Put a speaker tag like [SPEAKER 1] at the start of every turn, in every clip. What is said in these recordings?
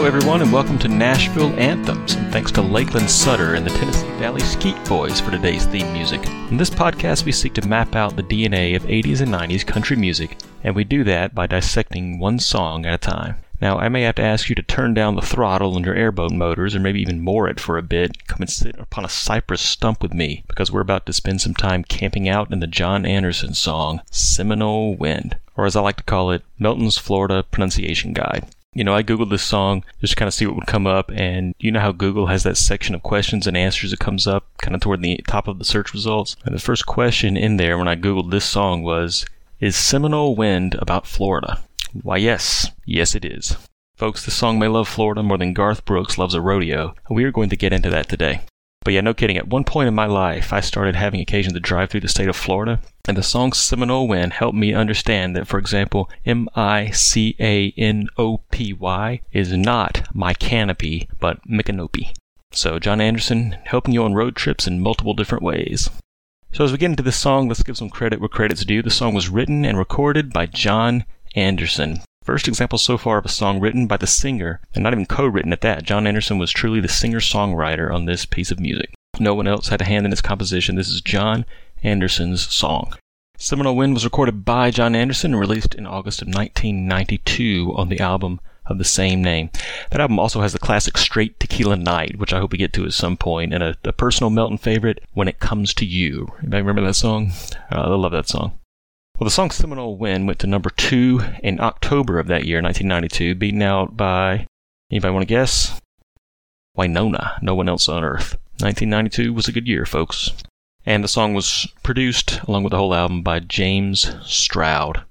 [SPEAKER 1] Hello, everyone, and welcome to Nashville Anthems. And thanks to Lakeland Sutter and the Tennessee Valley Skeet Boys for today's theme music. In this podcast, we seek to map out the DNA of 80s and 90s country music, and we do that by dissecting one song at a time. Now, I may have to ask you to turn down the throttle on your airboat motors, or maybe even moor it for a bit. Come and sit upon a cypress stump with me, because we're about to spend some time camping out in the John Anderson song, Seminole Wind, or as I like to call it, Melton's Florida Pronunciation Guide. You know, I Googled this song just to kind of see what would come up, and you know how Google has that section of questions and answers that comes up kind of toward the top of the search results? And the first question in there when I Googled this song was, Is Seminole Wind about Florida? Why, yes. Yes, it is. Folks, this song may love Florida more than Garth Brooks loves a rodeo, we are going to get into that today. But yeah, no kidding. At one point in my life, I started having occasion to drive through the state of Florida, and the song Seminole Wind helped me understand that, for example, M I C A N O P Y is not my canopy, but Micanopy. So, John Anderson helping you on road trips in multiple different ways. So, as we get into this song, let's give some credit where credit's due. The song was written and recorded by John Anderson. First example so far of a song written by the singer, and not even co written at that. John Anderson was truly the singer songwriter on this piece of music. No one else had a hand in its composition. This is John Anderson's song. Seminole Wind was recorded by John Anderson and released in August of 1992 on the album of the same name. That album also has the classic Straight Tequila Night, which I hope we get to at some point, and a, a personal Melton favorite, When It Comes to You. Anybody remember that song? Uh, I love that song. Well, the song Seminole Wind went to number two in October of that year, 1992, beaten out by, anybody want to guess? Wynonna, No One Else on Earth. 1992 was a good year, folks. And the song was produced, along with the whole album, by James Stroud.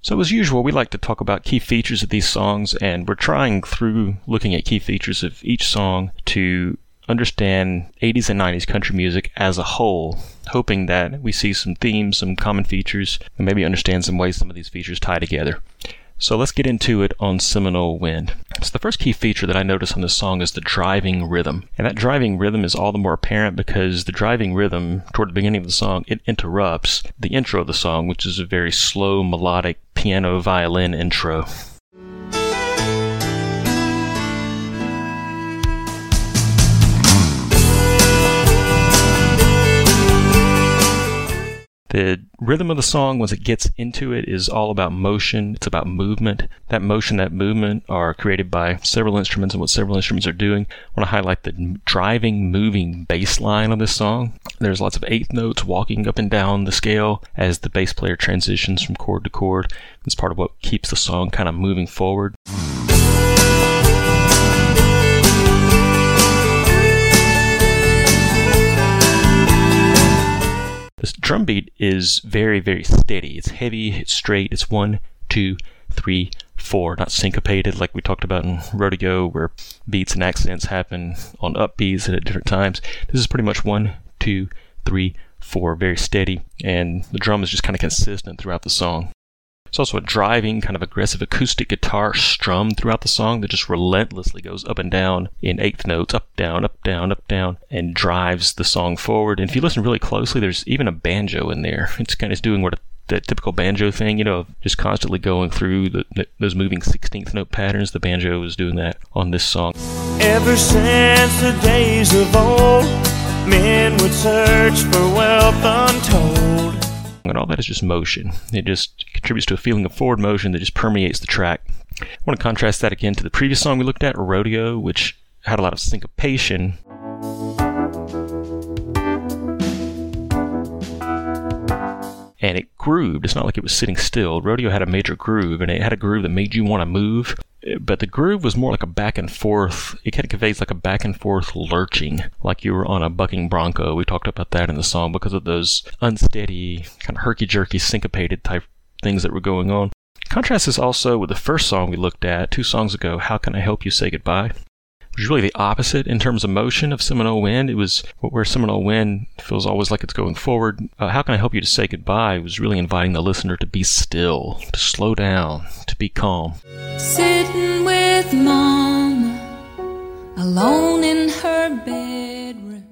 [SPEAKER 1] So, as usual, we like to talk about key features of these songs, and we're trying through looking at key features of each song to understand 80s and 90s country music as a whole, hoping that we see some themes, some common features, and maybe understand some ways some of these features tie together. So let's get into it on Seminole Wind. So the first key feature that I notice on this song is the driving rhythm. And that driving rhythm is all the more apparent because the driving rhythm toward the beginning of the song, it interrupts the intro of the song, which is a very slow melodic piano violin intro. The rhythm of the song, once it gets into it, is all about motion. It's about movement. That motion, that movement are created by several instruments and what several instruments are doing. I want to highlight the driving, moving bass line of this song. There's lots of eighth notes walking up and down the scale as the bass player transitions from chord to chord. It's part of what keeps the song kind of moving forward. This drum beat is very, very steady. It's heavy, it's straight, it's one, two, three, four, not syncopated like we talked about in rodeo where beats and accents happen on upbeats and at different times. This is pretty much one, two, three, four, very steady, and the drum is just kind of consistent throughout the song. It's also a driving, kind of aggressive acoustic guitar strum throughout the song that just relentlessly goes up and down in eighth notes, up, down, up, down, up, down, and drives the song forward. And if you listen really closely, there's even a banjo in there. It's kind of doing what a that typical banjo thing, you know, just constantly going through the, the, those moving 16th note patterns. The banjo is doing that on this song.
[SPEAKER 2] Ever since the days of old, men would search for wealth untold.
[SPEAKER 1] And all that is just motion. It just contributes to a feeling of forward motion that just permeates the track. I want to contrast that again to the previous song we looked at, Rodeo, which had a lot of syncopation. And it grooved. It's not like it was sitting still. Rodeo had a major groove, and it had a groove that made you want to move. But the groove was more like a back and forth. It kind of conveys like a back and forth lurching, like you were on a bucking bronco. We talked about that in the song because of those unsteady, kind of herky jerky, syncopated type things that were going on. Contrast this also with the first song we looked at two songs ago, How Can I Help You Say Goodbye? Is really the opposite in terms of motion of Seminole Wind. It was where Seminole Wind feels always like it's going forward. Uh, How Can I Help You to Say Goodbye it was really inviting the listener to be still, to slow down, to be calm.
[SPEAKER 3] Sitting with Mama, alone in her bedroom.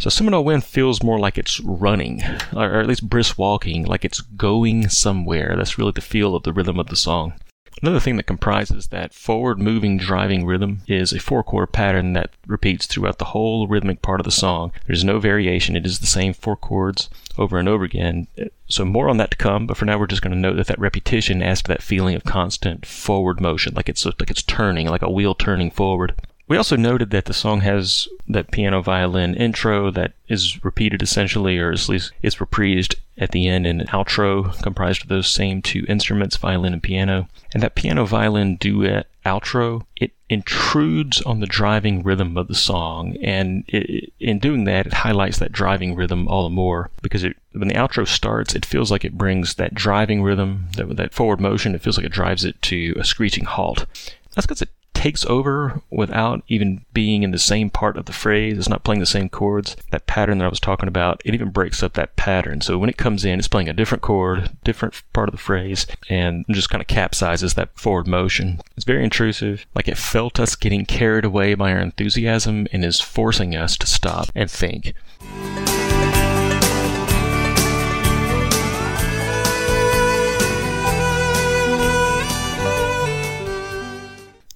[SPEAKER 1] So Seminole Wind feels more like it's running, or at least brisk walking, like it's going somewhere. That's really the feel of the rhythm of the song. Another thing that comprises that forward moving driving rhythm is a four chord pattern that repeats throughout the whole rhythmic part of the song. There's no variation, it is the same four chords over and over again. So, more on that to come, but for now, we're just going to note that that repetition adds to that feeling of constant forward motion, like it's, like it's turning, like a wheel turning forward. We also noted that the song has that piano violin intro that is repeated essentially, or at least it's reprised at the end in an outro comprised of those same two instruments, violin and piano. And that piano violin duet outro, it intrudes on the driving rhythm of the song. And it, in doing that, it highlights that driving rhythm all the more because it, when the outro starts, it feels like it brings that driving rhythm, that, that forward motion, it feels like it drives it to a screeching halt. That's because it takes over without even being in the same part of the phrase. It's not playing the same chords. That pattern that I was talking about, it even breaks up that pattern. So when it comes in, it's playing a different chord, different part of the phrase, and just kind of capsizes that forward motion. It's very intrusive. Like it felt us getting carried away by our enthusiasm and is forcing us to stop and think.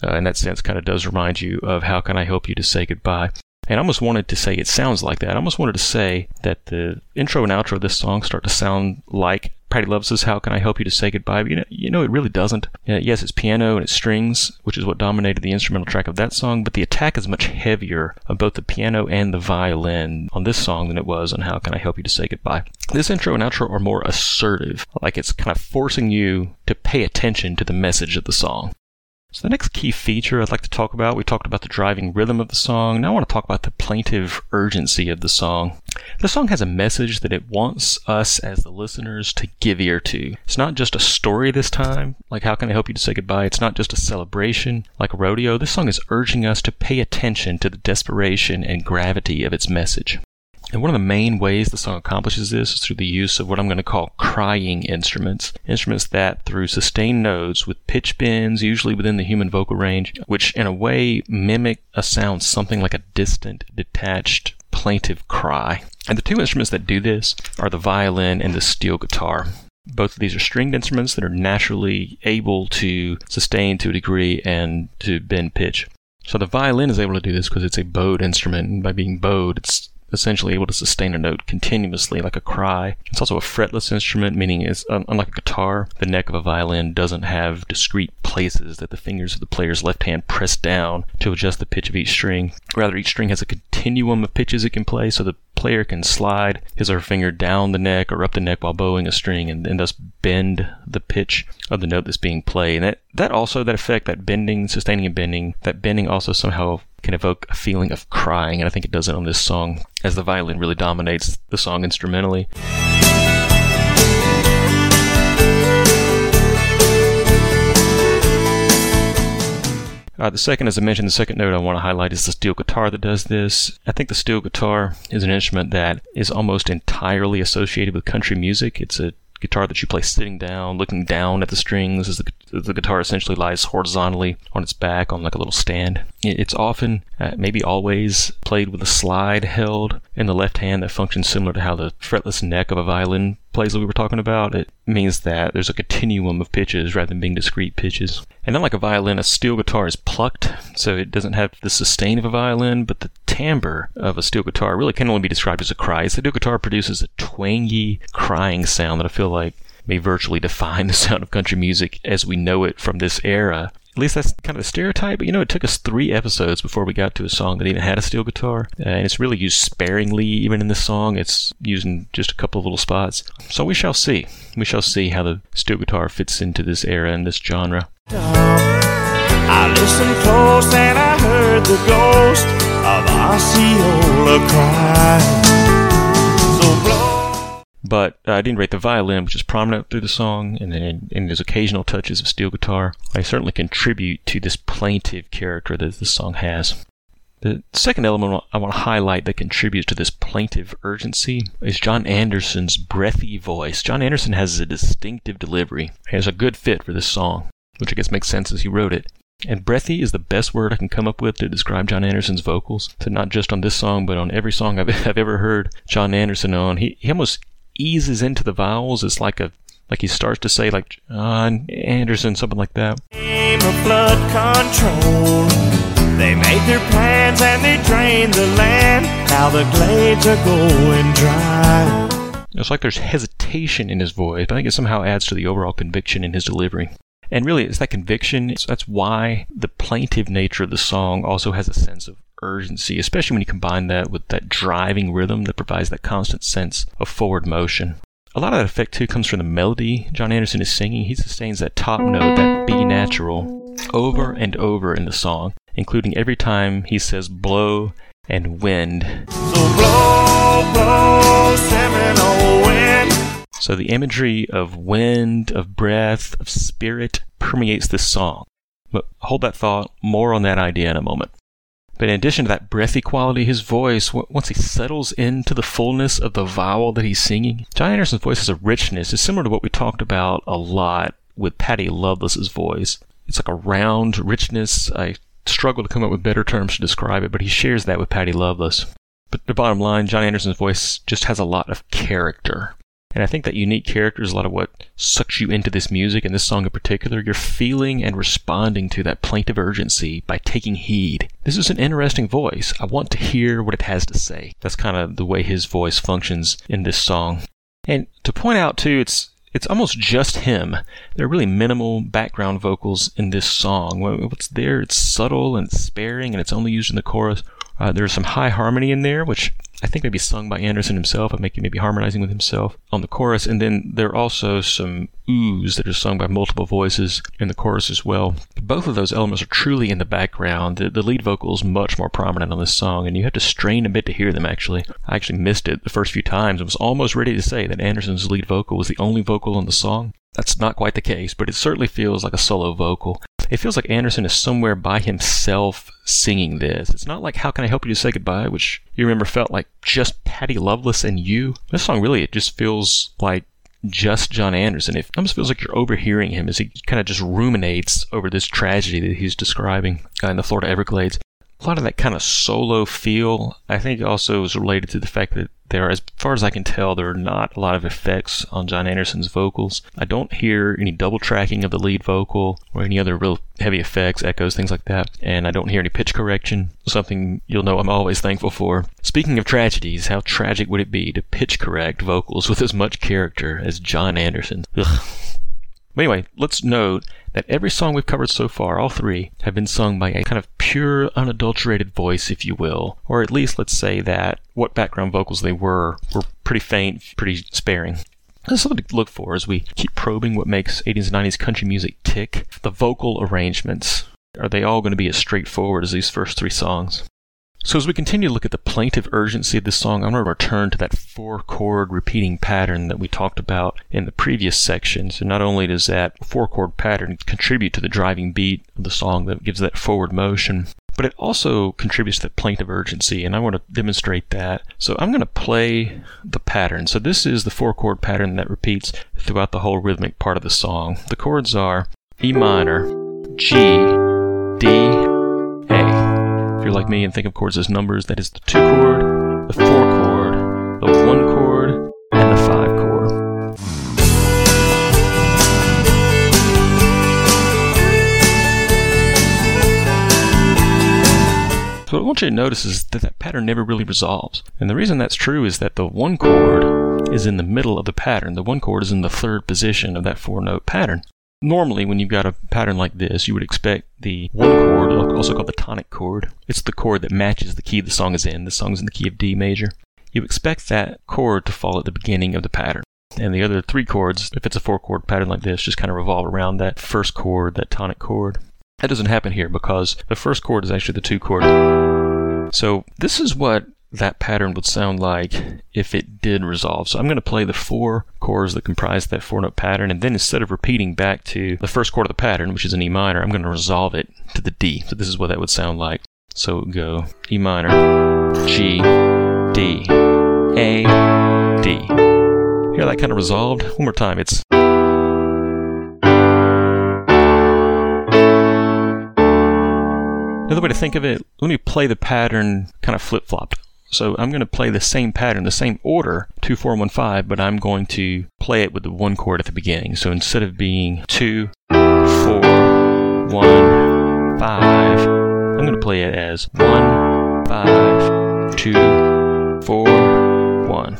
[SPEAKER 1] Uh, in that sense kind of does remind you of how can I help you to say goodbye. And I almost wanted to say it sounds like that. I almost wanted to say that the intro and outro of this song start to sound like Patty Loves How Can I Help You to Say Goodbye? But you know, you know it really doesn't. Yes, it's piano and it's strings, which is what dominated the instrumental track of that song, but the attack is much heavier on both the piano and the violin on this song than it was on How Can I Help You to Say Goodbye. This intro and outro are more assertive, like it's kind of forcing you to pay attention to the message of the song. So the next key feature I'd like to talk about, we talked about the driving rhythm of the song. Now I want to talk about the plaintive urgency of the song. The song has a message that it wants us as the listeners to give ear to. It's not just a story this time, like how can I help you to say goodbye? It's not just a celebration like a rodeo. This song is urging us to pay attention to the desperation and gravity of its message. And one of the main ways the song accomplishes this is through the use of what I'm going to call crying instruments. Instruments that, through sustained notes with pitch bends, usually within the human vocal range, which in a way mimic a sound something like a distant, detached, plaintive cry. And the two instruments that do this are the violin and the steel guitar. Both of these are stringed instruments that are naturally able to sustain to a degree and to bend pitch. So the violin is able to do this because it's a bowed instrument, and by being bowed, it's essentially able to sustain a note continuously, like a cry. It's also a fretless instrument, meaning it's unlike a guitar. The neck of a violin doesn't have discrete places that the fingers of the player's left hand press down to adjust the pitch of each string. Rather, each string has a continuum of pitches it can play, so the player can slide his or her finger down the neck or up the neck while bowing a string and, and thus bend the pitch of the note that's being played. And that, that also, that effect, that bending, sustaining and bending, that bending also somehow can evoke a feeling of crying, and I think it does it on this song, as the violin really dominates the song instrumentally. Uh, the second, as I mentioned, the second note I want to highlight is the steel guitar that does this. I think the steel guitar is an instrument that is almost entirely associated with country music. It's a guitar that you play sitting down, looking down at the strings as the, the guitar essentially lies horizontally on its back on like a little stand. It's often, uh, maybe always, played with a slide held in the left hand that functions similar to how the fretless neck of a violin plays that we were talking about. It means that there's a continuum of pitches rather than being discrete pitches. And unlike a violin, a steel guitar is plucked, so it doesn't have the sustain of a violin, but the timbre of a steel guitar really can only be described as a cry. So The steel guitar produces a twangy, crying sound that I feel like may virtually define the sound of country music as we know it from this era. At least that's kind of a stereotype, but you know, it took us three episodes before we got to a song that even had a steel guitar. Uh, and it's really used sparingly, even in this song. It's used in just a couple of little spots. So we shall see. We shall see how the steel guitar fits into this era and this genre.
[SPEAKER 2] I listened close and I heard the ghost of Osceola.
[SPEAKER 1] But I didn't rate the violin, which is prominent through the song, and then and there's occasional touches of steel guitar. I certainly contribute to this plaintive character that this song has. The second element I want to highlight that contributes to this plaintive urgency is John Anderson's breathy voice. John Anderson has a distinctive delivery. He has a good fit for this song, which I guess makes sense as he wrote it. And breathy is the best word I can come up with to describe John Anderson's vocals. So not just on this song, but on every song I've, I've ever heard John Anderson on. He, he almost eases into the vowels. It's like a like he starts to say like John Anderson, something like that.
[SPEAKER 2] Flood control. They made their plans and they drained the land. Now the glades are going dry.
[SPEAKER 1] It's like there's hesitation in his voice, but I think it somehow adds to the overall conviction in his delivery. And really, it's that conviction. It's, that's why the plaintive nature of the song also has a sense of urgency, especially when you combine that with that driving rhythm that provides that constant sense of forward motion. A lot of that effect too comes from the melody John Anderson is singing. He sustains that top note, that B natural, over and over in the song, including every time he says blow and wind.
[SPEAKER 2] So blow, blow, Seminole oh, wind.
[SPEAKER 1] So the imagery of wind, of breath, of spirit permeates this song. But hold that thought, more on that idea in a moment. But in addition to that breathy quality, his voice, once he settles into the fullness of the vowel that he's singing, John Anderson's voice has a richness. It's similar to what we talked about a lot with Patty Loveless's voice. It's like a round richness. I struggle to come up with better terms to describe it, but he shares that with Patty Loveless. But the bottom line, John Anderson's voice just has a lot of character. And I think that unique character is a lot of what sucks you into this music and this song in particular. You're feeling and responding to that plaintive urgency by taking heed. This is an interesting voice. I want to hear what it has to say. That's kind of the way his voice functions in this song. And to point out too, it's it's almost just him. There are really minimal background vocals in this song. What's there, it's subtle and sparing, and it's only used in the chorus. Uh, there's some high harmony in there, which I think maybe sung by Anderson himself. I think maybe harmonizing with himself on the chorus. And then there are also some oohs that are sung by multiple voices in the chorus as well. Both of those elements are truly in the background. The, the lead vocal is much more prominent on this song, and you have to strain a bit to hear them actually. I actually missed it the first few times and was almost ready to say that Anderson's lead vocal was the only vocal on the song. That's not quite the case, but it certainly feels like a solo vocal. It feels like Anderson is somewhere by himself singing this. It's not like How Can I Help You to Say Goodbye, which you remember felt like just Patty Loveless and you. This song really, it just feels like just John Anderson. It almost feels like you're overhearing him as he kind of just ruminates over this tragedy that he's describing uh, in the Florida Everglades. A lot of that kind of solo feel, I think, also is related to the fact that there, as far as I can tell, there are not a lot of effects on John Anderson's vocals. I don't hear any double tracking of the lead vocal or any other real heavy effects, echoes, things like that. And I don't hear any pitch correction, something you'll know I'm always thankful for. Speaking of tragedies, how tragic would it be to pitch correct vocals with as much character as John Anderson? Ugh. But anyway, let's note that every song we've covered so far, all three, have been sung by a kind of pure, unadulterated voice, if you will. Or at least let's say that what background vocals they were were pretty faint, pretty sparing. That's something to look for as we keep probing what makes 80s and 90s country music tick. The vocal arrangements. Are they all going to be as straightforward as these first three songs? So as we continue to look at the plaintive urgency of this song, I'm going to return to that four chord repeating pattern that we talked about in the previous section. So not only does that four chord pattern contribute to the driving beat of the song that gives that forward motion, but it also contributes to that plaintive urgency, and I want to demonstrate that. So I'm going to play the pattern. So this is the four chord pattern that repeats throughout the whole rhythmic part of the song. The chords are E minor, G, D, if you're like me and think of chords as numbers, that is the 2 chord, the 4 chord, the 1 chord, and the 5 chord. So what I want you to notice is that that pattern never really resolves. And the reason that's true is that the 1 chord is in the middle of the pattern. The 1 chord is in the third position of that 4 note pattern. Normally, when you've got a pattern like this, you would expect the one chord, also called the tonic chord. It's the chord that matches the key the song is in. The song is in the key of D major. You expect that chord to fall at the beginning of the pattern. And the other three chords, if it's a four chord pattern like this, just kind of revolve around that first chord, that tonic chord. That doesn't happen here because the first chord is actually the two chord. So this is what that pattern would sound like if it did resolve. So I'm going to play the four chords that comprise that four note pattern, and then instead of repeating back to the first chord of the pattern, which is an E minor, I'm going to resolve it to the D. So this is what that would sound like. So go E minor, G, D, A, D. Hear that kind of resolved? One more time. It's Another way to think of it, let me play the pattern kind of flip flopped. So I'm going to play the same pattern, the same order, 2, 4, 1, 5, but I'm going to play it with the one chord at the beginning. So instead of being 2, 4, 1, 5, I'm going to play it as 1, 5, 2, 4, 1.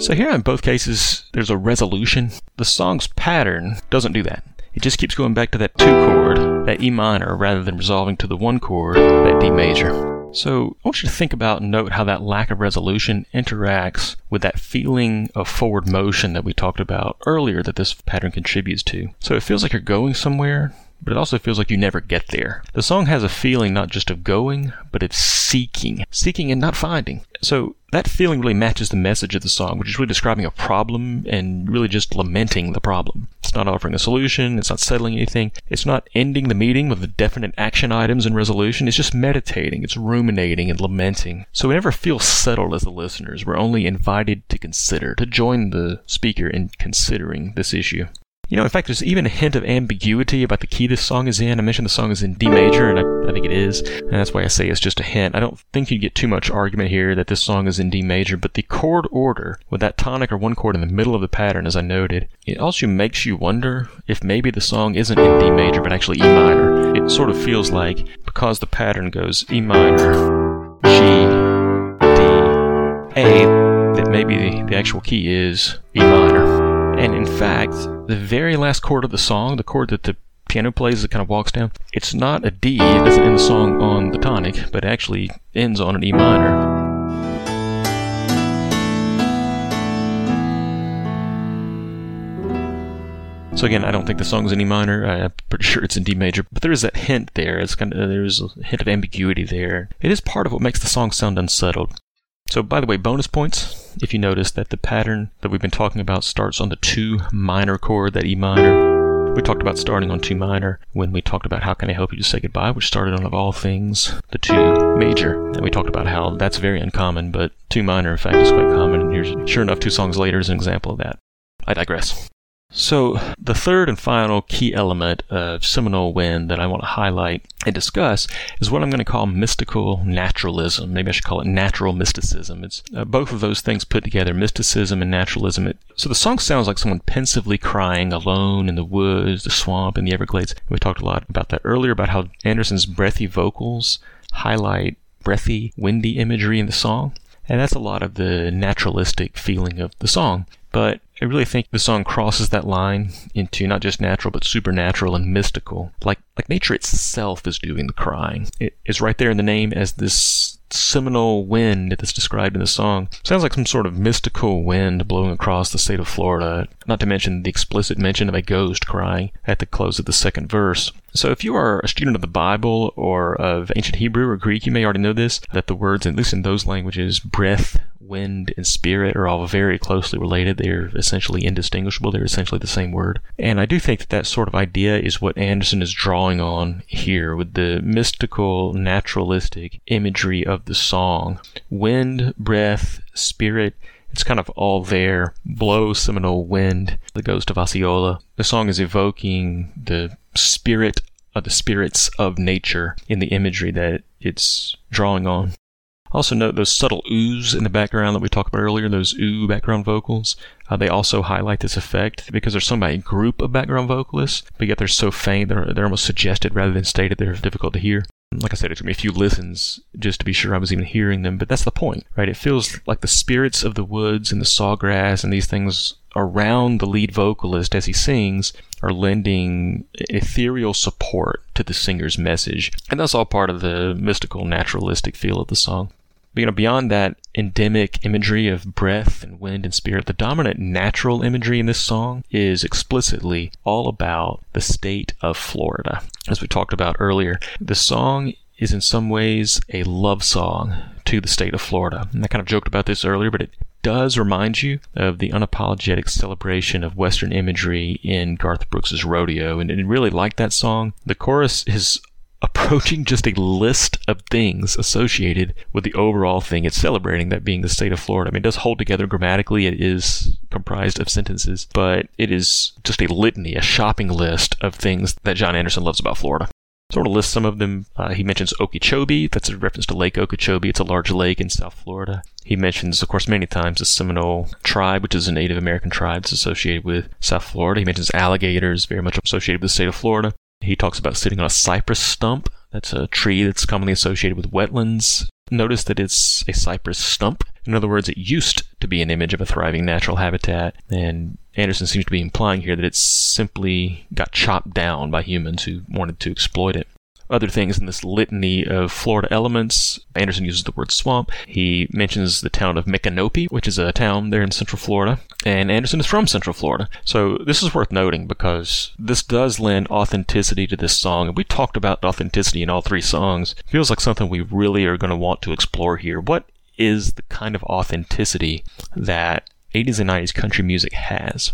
[SPEAKER 1] So here in both cases, there's a resolution. The song's pattern doesn't do that. It just keeps going back to that 2 chord, that E minor, rather than resolving to the 1 chord, that D major. So I want you to think about and note how that lack of resolution interacts with that feeling of forward motion that we talked about earlier that this pattern contributes to. So it feels like you're going somewhere, but it also feels like you never get there. The song has a feeling not just of going, but of seeking. Seeking and not finding. So that feeling really matches the message of the song, which is really describing a problem and really just lamenting the problem. It's not offering a solution, it's not settling anything, it's not ending the meeting with definite action items and resolution, it's just meditating, it's ruminating and lamenting. So we never feel settled as the listeners, we're only invited to consider, to join the speaker in considering this issue. You know, in fact, there's even a hint of ambiguity about the key this song is in. I mentioned the song is in D major, and I, I, think it is, and that's why I say it's just a hint. I don't think you get too much argument here that this song is in D major, but the chord order, with that tonic or one chord in the middle of the pattern, as I noted, it also makes you wonder if maybe the song isn't in D major, but actually E minor. It sort of feels like, because the pattern goes E minor, G, D, A, that maybe the, the actual key is E minor. Fact, the very last chord of the song, the chord that the piano plays that kind of walks down, it's not a D. It doesn't end the song on the tonic, but actually ends on an E minor. So again, I don't think the song's in E minor. I'm pretty sure it's in D major, but there is that hint there. It's kind of there's a hint of ambiguity there. It is part of what makes the song sound unsettled. So, by the way, bonus points if you notice that the pattern that we've been talking about starts on the 2 minor chord, that E minor. We talked about starting on 2 minor when we talked about How Can I Help You to Say Goodbye, which started on, of all things, the 2 major. And we talked about how that's very uncommon, but 2 minor, in fact, is quite common. And here's, sure enough, two songs later is an example of that. I digress. So, the third and final key element of Seminole Wind that I want to highlight and discuss is what I'm going to call mystical naturalism. Maybe I should call it natural mysticism. It's uh, both of those things put together, mysticism and naturalism. It, so the song sounds like someone pensively crying alone in the woods, the swamp, and the Everglades. We talked a lot about that earlier, about how Anderson's breathy vocals highlight breathy, windy imagery in the song. And that's a lot of the naturalistic feeling of the song. But I really think the song crosses that line into not just natural but supernatural and mystical. Like like nature itself is doing the crying. It is right there in the name as this seminole wind that's described in the song. Sounds like some sort of mystical wind blowing across the state of Florida, not to mention the explicit mention of a ghost crying at the close of the second verse. So if you are a student of the Bible or of ancient Hebrew or Greek, you may already know this, that the words, at least in those languages, breath, wind, and spirit are all very closely related. They're essentially indistinguishable. They're essentially the same word. And I do think that that sort of idea is what Anderson is drawing on here with the mystical, naturalistic imagery of the song. Wind, breath, spirit, it's kind of all there. Blow Seminole wind, the ghost of Osceola. The song is evoking the spirit of the spirits of nature in the imagery that it's drawing on. Also note those subtle oohs in the background that we talked about earlier, those ooh background vocals. Uh, they also highlight this effect because they're there's some a group of background vocalists, but yet they're so faint, they're, they're almost suggested rather than stated, they're difficult to hear. Like I said, it took me a few listens just to be sure I was even hearing them, but that's the point, right? It feels like the spirits of the woods and the sawgrass and these things around the lead vocalist as he sings are lending ethereal support to the singer's message. And that's all part of the mystical, naturalistic feel of the song. But, you know, beyond that endemic imagery of breath and wind and spirit, the dominant natural imagery in this song is explicitly all about the state of Florida. As we talked about earlier, the song is in some ways a love song to the state of Florida. And I kind of joked about this earlier, but it does remind you of the unapologetic celebration of Western imagery in Garth Brooks's Rodeo. And, and really like that song. The chorus is approaching just a list of things associated with the overall thing it's celebrating, that being the state of Florida. I mean, it does hold together grammatically. It is comprised of sentences, but it is just a litany, a shopping list of things that John Anderson loves about Florida. Sort of list some of them. Uh, he mentions Okeechobee. That's a reference to Lake Okeechobee. It's a large lake in South Florida. He mentions, of course, many times the Seminole tribe, which is a Native American tribe that's associated with South Florida. He mentions alligators, very much associated with the state of Florida. He talks about sitting on a cypress stump. That's a tree that's commonly associated with wetlands. Notice that it's a cypress stump. In other words, it used to be an image of a thriving natural habitat, and Anderson seems to be implying here that it simply got chopped down by humans who wanted to exploit it. Other things in this litany of Florida elements, Anderson uses the word swamp. He mentions the town of Micanopy, which is a town there in Central Florida, and Anderson is from Central Florida. So this is worth noting because this does lend authenticity to this song, and we talked about authenticity in all three songs. Feels like something we really are going to want to explore here. What is the kind of authenticity that 80s and 90s country music has.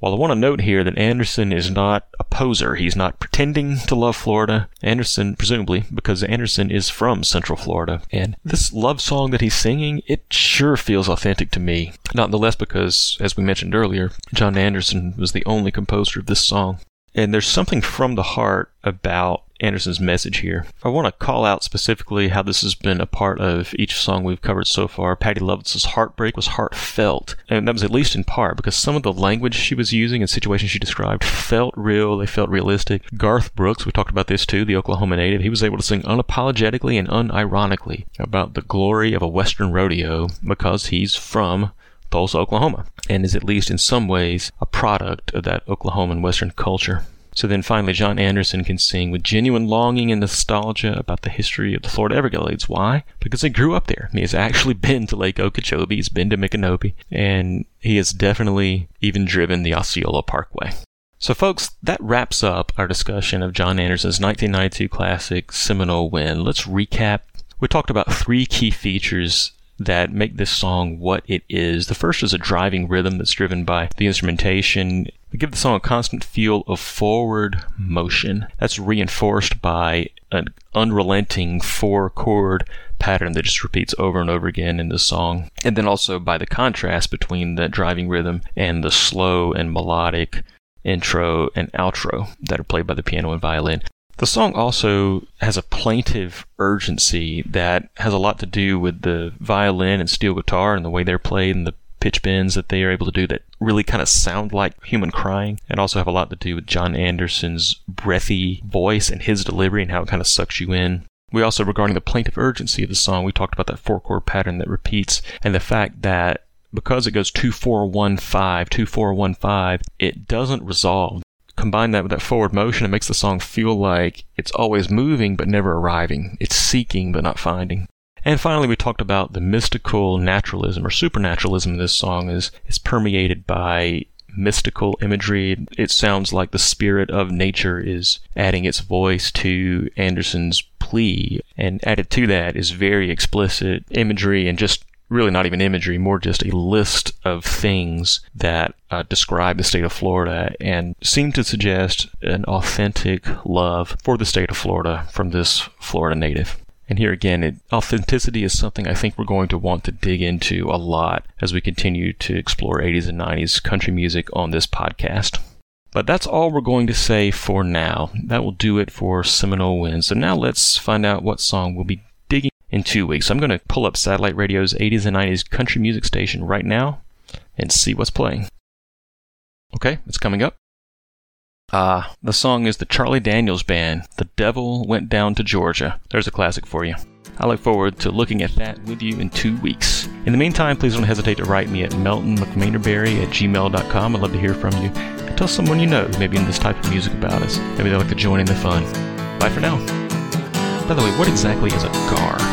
[SPEAKER 1] While I want to note here that Anderson is not a poser, he's not pretending to love Florida. Anderson, presumably, because Anderson is from Central Florida. And this love song that he's singing, it sure feels authentic to me. Not the less because, as we mentioned earlier, John Anderson was the only composer of this song. And there's something from the heart about Anderson's message here. I want to call out specifically how this has been a part of each song we've covered so far. Patty Loveless's heartbreak was heartfelt, and that was at least in part because some of the language she was using and situations she described felt real, they felt realistic. Garth Brooks, we talked about this too, the Oklahoma native, he was able to sing unapologetically and unironically about the glory of a Western rodeo because he's from Tulsa, Oklahoma, and is at least in some ways a product of that Oklahoman Western culture. So then finally, John Anderson can sing with genuine longing and nostalgia about the history of the Florida Everglades. Why? Because he grew up there. He has actually been to Lake Okeechobee, he's been to Micanopy, and he has definitely even driven the Osceola Parkway. So, folks, that wraps up our discussion of John Anderson's 1992 classic Seminole Wind. Let's recap. We talked about three key features that make this song what it is. The first is a driving rhythm that's driven by the instrumentation. They give the song a constant feel of forward motion. That's reinforced by an unrelenting four chord pattern that just repeats over and over again in the song. And then also by the contrast between the driving rhythm and the slow and melodic intro and outro that are played by the piano and violin. The song also has a plaintive urgency that has a lot to do with the violin and steel guitar and the way they're played and the pitch bends that they are able to do that really kind of sound like human crying and also have a lot to do with John Anderson's breathy voice and his delivery and how it kind of sucks you in. We also, regarding the plaintive urgency of the song, we talked about that four chord pattern that repeats and the fact that because it goes 2 4 1 5, 2 4 1 5, it doesn't resolve combine that with that forward motion, it makes the song feel like it's always moving but never arriving. It's seeking but not finding. And finally, we talked about the mystical naturalism or supernaturalism this song is, is permeated by mystical imagery. It sounds like the spirit of nature is adding its voice to Anderson's plea. And added to that is very explicit imagery and just really not even imagery, more just a list of things that uh, describe the state of Florida and seem to suggest an authentic love for the state of Florida from this Florida native. And here again, it, authenticity is something I think we're going to want to dig into a lot as we continue to explore 80s and 90s country music on this podcast. But that's all we're going to say for now. That will do it for Seminole Wind. So now let's find out what song we'll be digging in two weeks. I'm going to pull up Satellite Radio's 80s and 90s country music station right now and see what's playing. Okay, it's coming up. Ah, the song is the Charlie Daniels Band, The Devil Went Down to Georgia. There's a classic for you. I look forward to looking at that with you in two weeks. In the meantime, please don't hesitate to write me at meltonmcmanerberry at gmail.com. I'd love to hear from you. And tell someone you know who may be in this type of music about us. Maybe they'd like to join in the fun. Bye for now. By the way, what exactly is a gar?